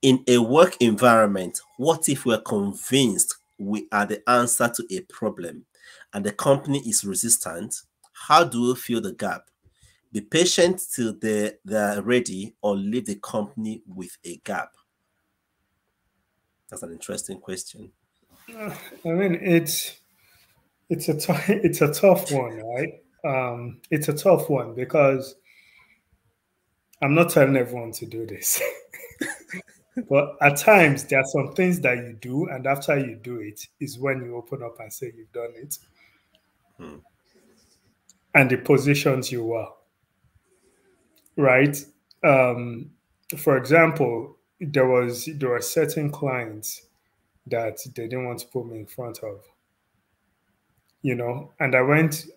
In a work environment, what if we're convinced we are the answer to a problem and the company is resistant how do we fill the gap? Be patient till they, they're ready or leave the company with a gap? That's an interesting question. Uh, I mean, it's it's a t- it's a tough one, right? Um, it's a tough one because I'm not telling everyone to do this, but at times there are some things that you do, and after you do it, is when you open up and say you've done it. Hmm and the positions you were. Right? Um, for example, there was there were certain clients that they didn't want to put me in front of. You know, and I went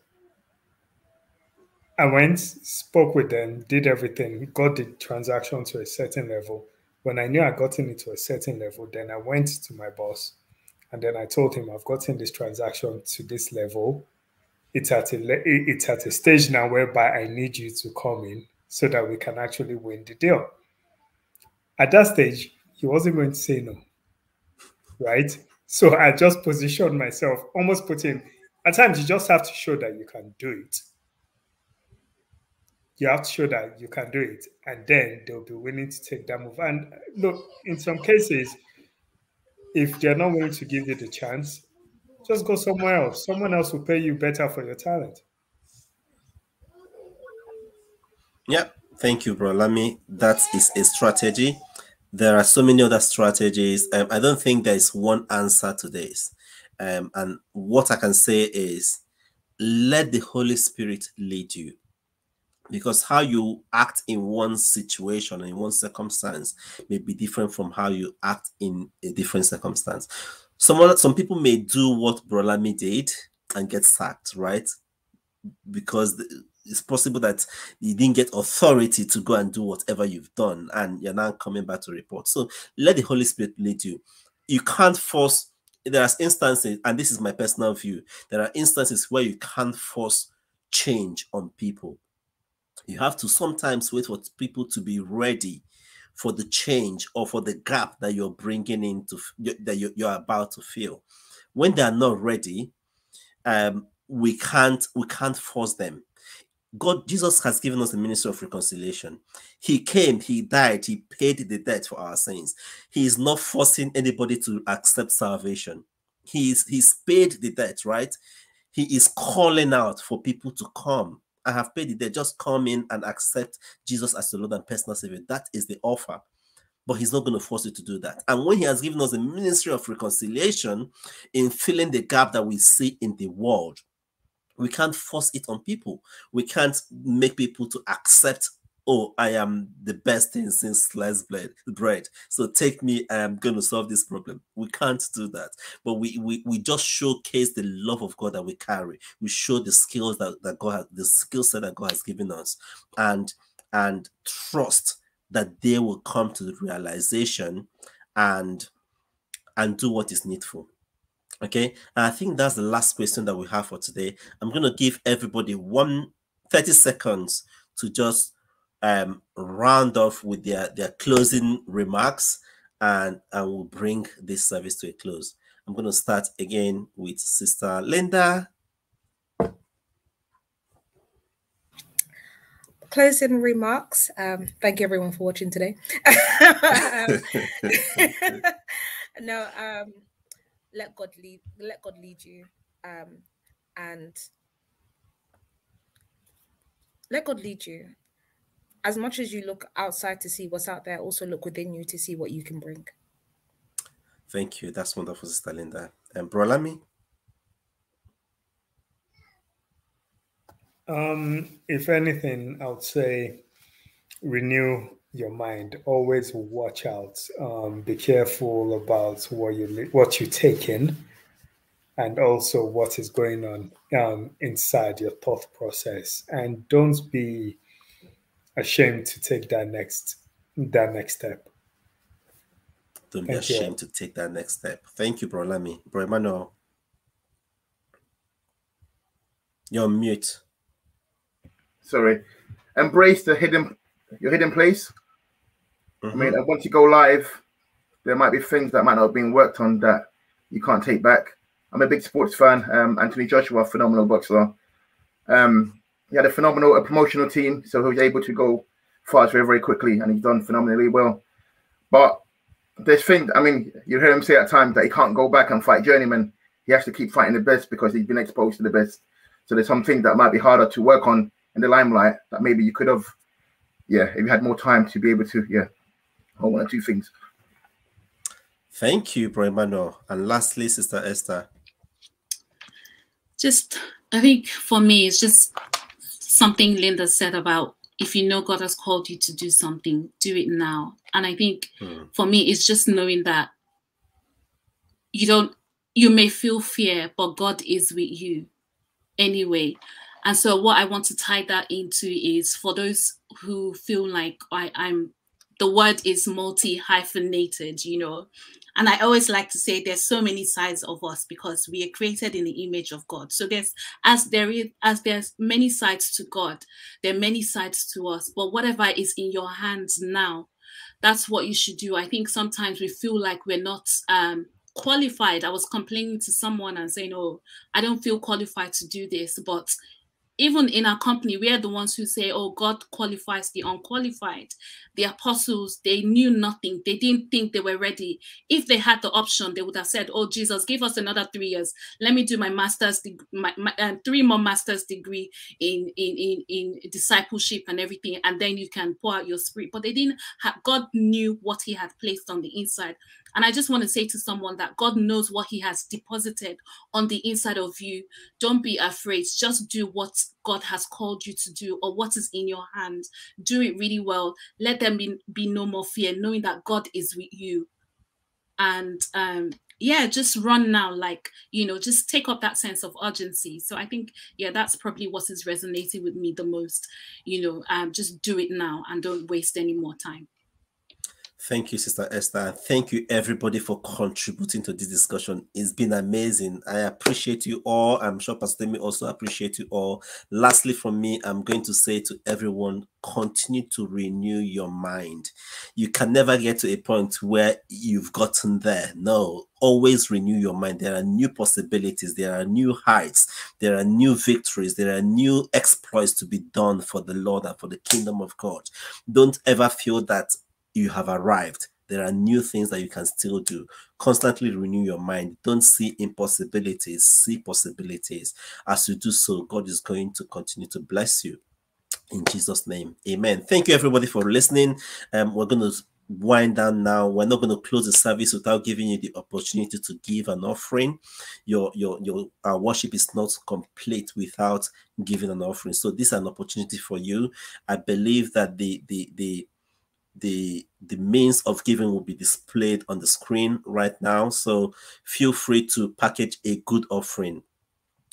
I went, spoke with them, did everything, got the transaction to a certain level. When I knew I'd gotten it to a certain level, then I went to my boss and then I told him I've gotten this transaction to this level it's at a it's at a stage now whereby I need you to come in so that we can actually win the deal. At that stage, he wasn't going to say no, right? So I just positioned myself, almost put him. At times, you just have to show that you can do it. You have to show that you can do it, and then they'll be willing to take that move. And uh, look, in some cases, if they're not willing to give you the chance, just go somewhere else. Someone else will pay you better for your talent. Yeah, thank you, bro. Let me. That is a strategy. There are so many other strategies. Um, I don't think there is one answer to this. Um, and what I can say is, let the Holy Spirit lead you because how you act in one situation in one circumstance may be different from how you act in a different circumstance some some people may do what Brolami did and get sacked, right? Because it's possible that you didn't get authority to go and do whatever you've done, and you're now coming back to report. So let the Holy Spirit lead you. You can't force. There are instances, and this is my personal view. There are instances where you can't force change on people. You have to sometimes wait for people to be ready for the change or for the gap that you're bringing into that you're about to fill. When they are not ready, um, we can't we can't force them. God, Jesus has given us the ministry of reconciliation. He came, he died, he paid the debt for our sins. He is not forcing anybody to accept salvation. He's he's paid the debt, right? He is calling out for people to come I have paid it. They just come in and accept Jesus as the Lord and personal Savior. That is the offer. But he's not going to force you to do that. And when he has given us the ministry of reconciliation in filling the gap that we see in the world, we can't force it on people. We can't make people to accept oh, I am the best thing since sliced bread. Bread. So take me. I am going to solve this problem. We can't do that. But we we, we just showcase the love of God that we carry. We show the skills that, that God has, the skill set that God has given us, and and trust that they will come to the realization and and do what is needful. Okay, I think that's the last question that we have for today. I'm going to give everybody one 30 seconds to just um, round off with their, their closing remarks and I will bring this service to a close. I'm going to start again with Sister Linda. Closing remarks. Um, thank you everyone for watching today. no, um, let God lead. Let God lead you, um, and let God lead you as much as you look outside to see what's out there, also look within you to see what you can bring. Thank you. That's wonderful, Sister Linda. And Brolami? Um, if anything, I would say renew your mind. Always watch out. Um, be careful about what you what you take in, and also what is going on um, inside your thought process. And don't be ashamed to take that next that next step. Don't Thank be ashamed you. to take that next step. Thank you, bro Lami. Bro Emmanuel. You're mute. Sorry. Embrace the hidden your hidden place. Mm-hmm. I mean, mm-hmm. once you go live, there might be things that might not have been worked on that you can't take back. I'm a big sports fan. Um, Anthony Joshua, phenomenal boxer. Um, he had a phenomenal a promotional team, so he was able to go fast very, very quickly, and he's done phenomenally well. But there's things, I mean, you hear him say at times that he can't go back and fight journeyman. He has to keep fighting the best because he's been exposed to the best. So there's some things that might be harder to work on in the limelight that maybe you could have, yeah, if you had more time to be able to, yeah, hold one or two things. Thank you, Bro Emmanuel. And lastly, Sister Esther. Just, I think for me, it's just something Linda said about if you know God has called you to do something, do it now. And I think mm. for me, it's just knowing that you don't, you may feel fear, but God is with you anyway. And so, what I want to tie that into is for those who feel like I, I'm, the word is multi hyphenated, you know, and I always like to say there's so many sides of us because we are created in the image of God. So there's as there is as there's many sides to God, there are many sides to us. But whatever is in your hands now, that's what you should do. I think sometimes we feel like we're not um qualified. I was complaining to someone and saying, Oh, I don't feel qualified to do this, but even in our company, we are the ones who say, Oh, God qualifies the unqualified. The apostles, they knew nothing. They didn't think they were ready. If they had the option, they would have said, Oh, Jesus, give us another three years. Let me do my master's, my, my um, three more master's degree in, in, in, in discipleship and everything. And then you can pour out your spirit. But they didn't have, God knew what He had placed on the inside. And I just want to say to someone that God knows what He has deposited on the inside of you. Don't be afraid. Just do what God has called you to do or what is in your hands. Do it really well. Let there be, be no more fear, knowing that God is with you. And um, yeah, just run now. Like, you know, just take up that sense of urgency. So I think, yeah, that's probably what is resonating with me the most. You know, um, just do it now and don't waste any more time. Thank you, Sister Esther. Thank you, everybody, for contributing to this discussion. It's been amazing. I appreciate you all. I'm sure Pastor Temi also appreciate you all. Lastly, from me, I'm going to say to everyone, continue to renew your mind. You can never get to a point where you've gotten there. No, always renew your mind. There are new possibilities, there are new heights, there are new victories, there are new exploits to be done for the Lord and for the kingdom of God. Don't ever feel that you have arrived. There are new things that you can still do. Constantly renew your mind. Don't see impossibilities, see possibilities. As you do so, God is going to continue to bless you. In Jesus' name, amen. Thank you, everybody, for listening. Um, we're going to wind down now. We're not going to close the service without giving you the opportunity to give an offering. Your your your our worship is not complete without giving an offering. So this is an opportunity for you. I believe that the the the the the means of giving will be displayed on the screen right now so feel free to package a good offering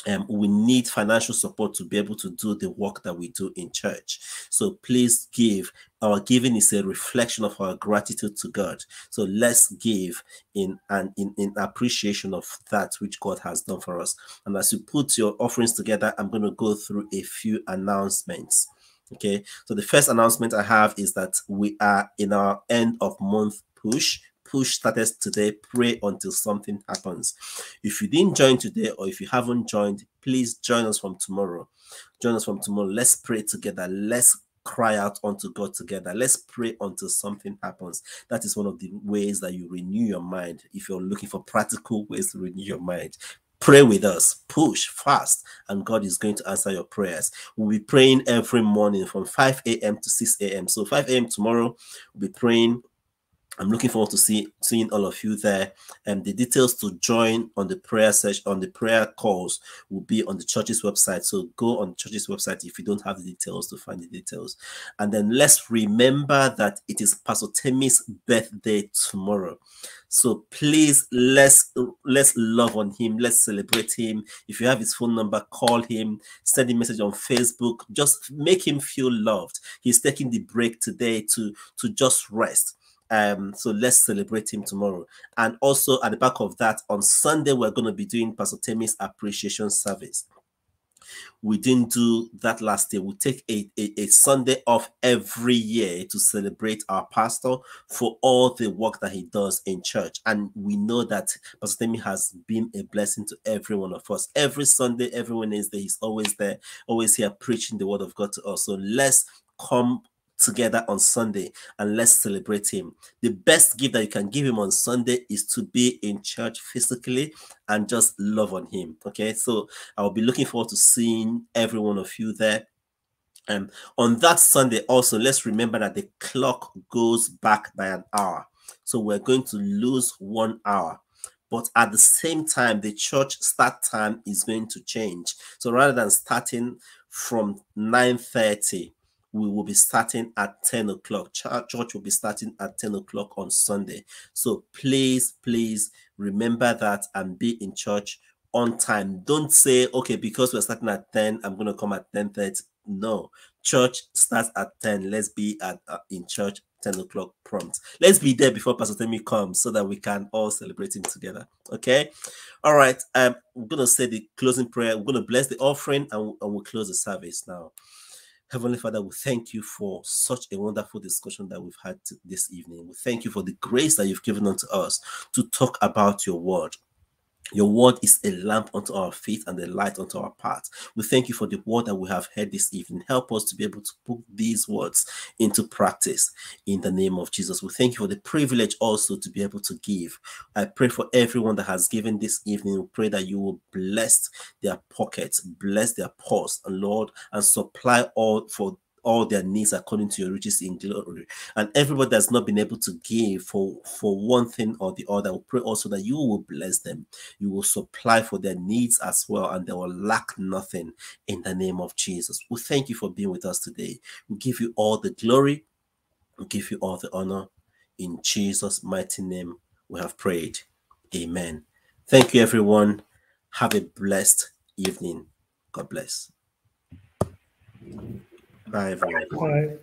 um, we need financial support to be able to do the work that we do in church. So please give. Our giving is a reflection of our gratitude to God. So let's give in and in, in appreciation of that which God has done for us. And as you put your offerings together, I'm going to go through a few announcements. Okay. So the first announcement I have is that we are in our end of month push push started today. Pray until something happens. If you didn't join today or if you haven't joined, please join us from tomorrow. Join us from tomorrow. Let's pray together. Let's cry out unto God together. Let's pray until something happens. That is one of the ways that you renew your mind. If you're looking for practical ways to renew your mind, pray with us, push fast, and God is going to answer your prayers. We'll be praying every morning from 5 a.m. to 6 a.m. So 5 a.m. tomorrow, we'll be praying I'm looking forward to see seeing all of you there. And the details to join on the prayer session on the prayer calls will be on the church's website. So go on the church's website if you don't have the details to find the details. And then let's remember that it is Pastor Temi's birthday tomorrow. So please let's let's love on him. Let's celebrate him. If you have his phone number, call him, send him message on Facebook. Just make him feel loved. He's taking the break today to to just rest um, so let's celebrate him tomorrow. And also at the back of that, on Sunday, we're going to be doing Pastor Temi's appreciation service. We didn't do that last year. We take a, a, a, Sunday off every year to celebrate our pastor for all the work that he does in church. And we know that Pastor Temi has been a blessing to every one of us. Every Sunday, everyone is there. He's always there, always here preaching the word of God to us. So let's come together on Sunday and let's celebrate him. The best gift that you can give him on Sunday is to be in church physically and just love on him. Okay, so I'll be looking forward to seeing every one of you there. And um, on that Sunday, also, let's remember that the clock goes back by an hour. So we're going to lose one hour but at the same time the church start time is going to change so rather than starting from 9 30 we will be starting at 10 o'clock. Church will be starting at 10 o'clock on Sunday. So please, please remember that and be in church on time. Don't say, okay, because we're starting at 10, I'm going to come at 10 30. No, church starts at 10. Let's be at uh, in church 10 o'clock prompt. Let's be there before Pastor Temi comes so that we can all celebrate him together. Okay. All right. Um, we're gonna say the closing prayer. We're gonna bless the offering and, and we'll close the service now. Heavenly Father, we thank you for such a wonderful discussion that we've had this evening. We thank you for the grace that you've given unto us to talk about your word. Your word is a lamp unto our feet and a light unto our path. We thank you for the word that we have heard this evening. Help us to be able to put these words into practice in the name of Jesus. We thank you for the privilege also to be able to give. I pray for everyone that has given this evening. We pray that you will bless their pockets, bless their purse, and Lord, and supply all for all their needs according to your riches in glory. And everybody that's not been able to give for, for one thing or the other, we pray also that you will bless them. You will supply for their needs as well, and they will lack nothing in the name of Jesus. We thank you for being with us today. We give you all the glory. We give you all the honor. In Jesus' mighty name, we have prayed. Amen. Thank you, everyone. Have a blessed evening. God bless. Bye, everyone. Bye.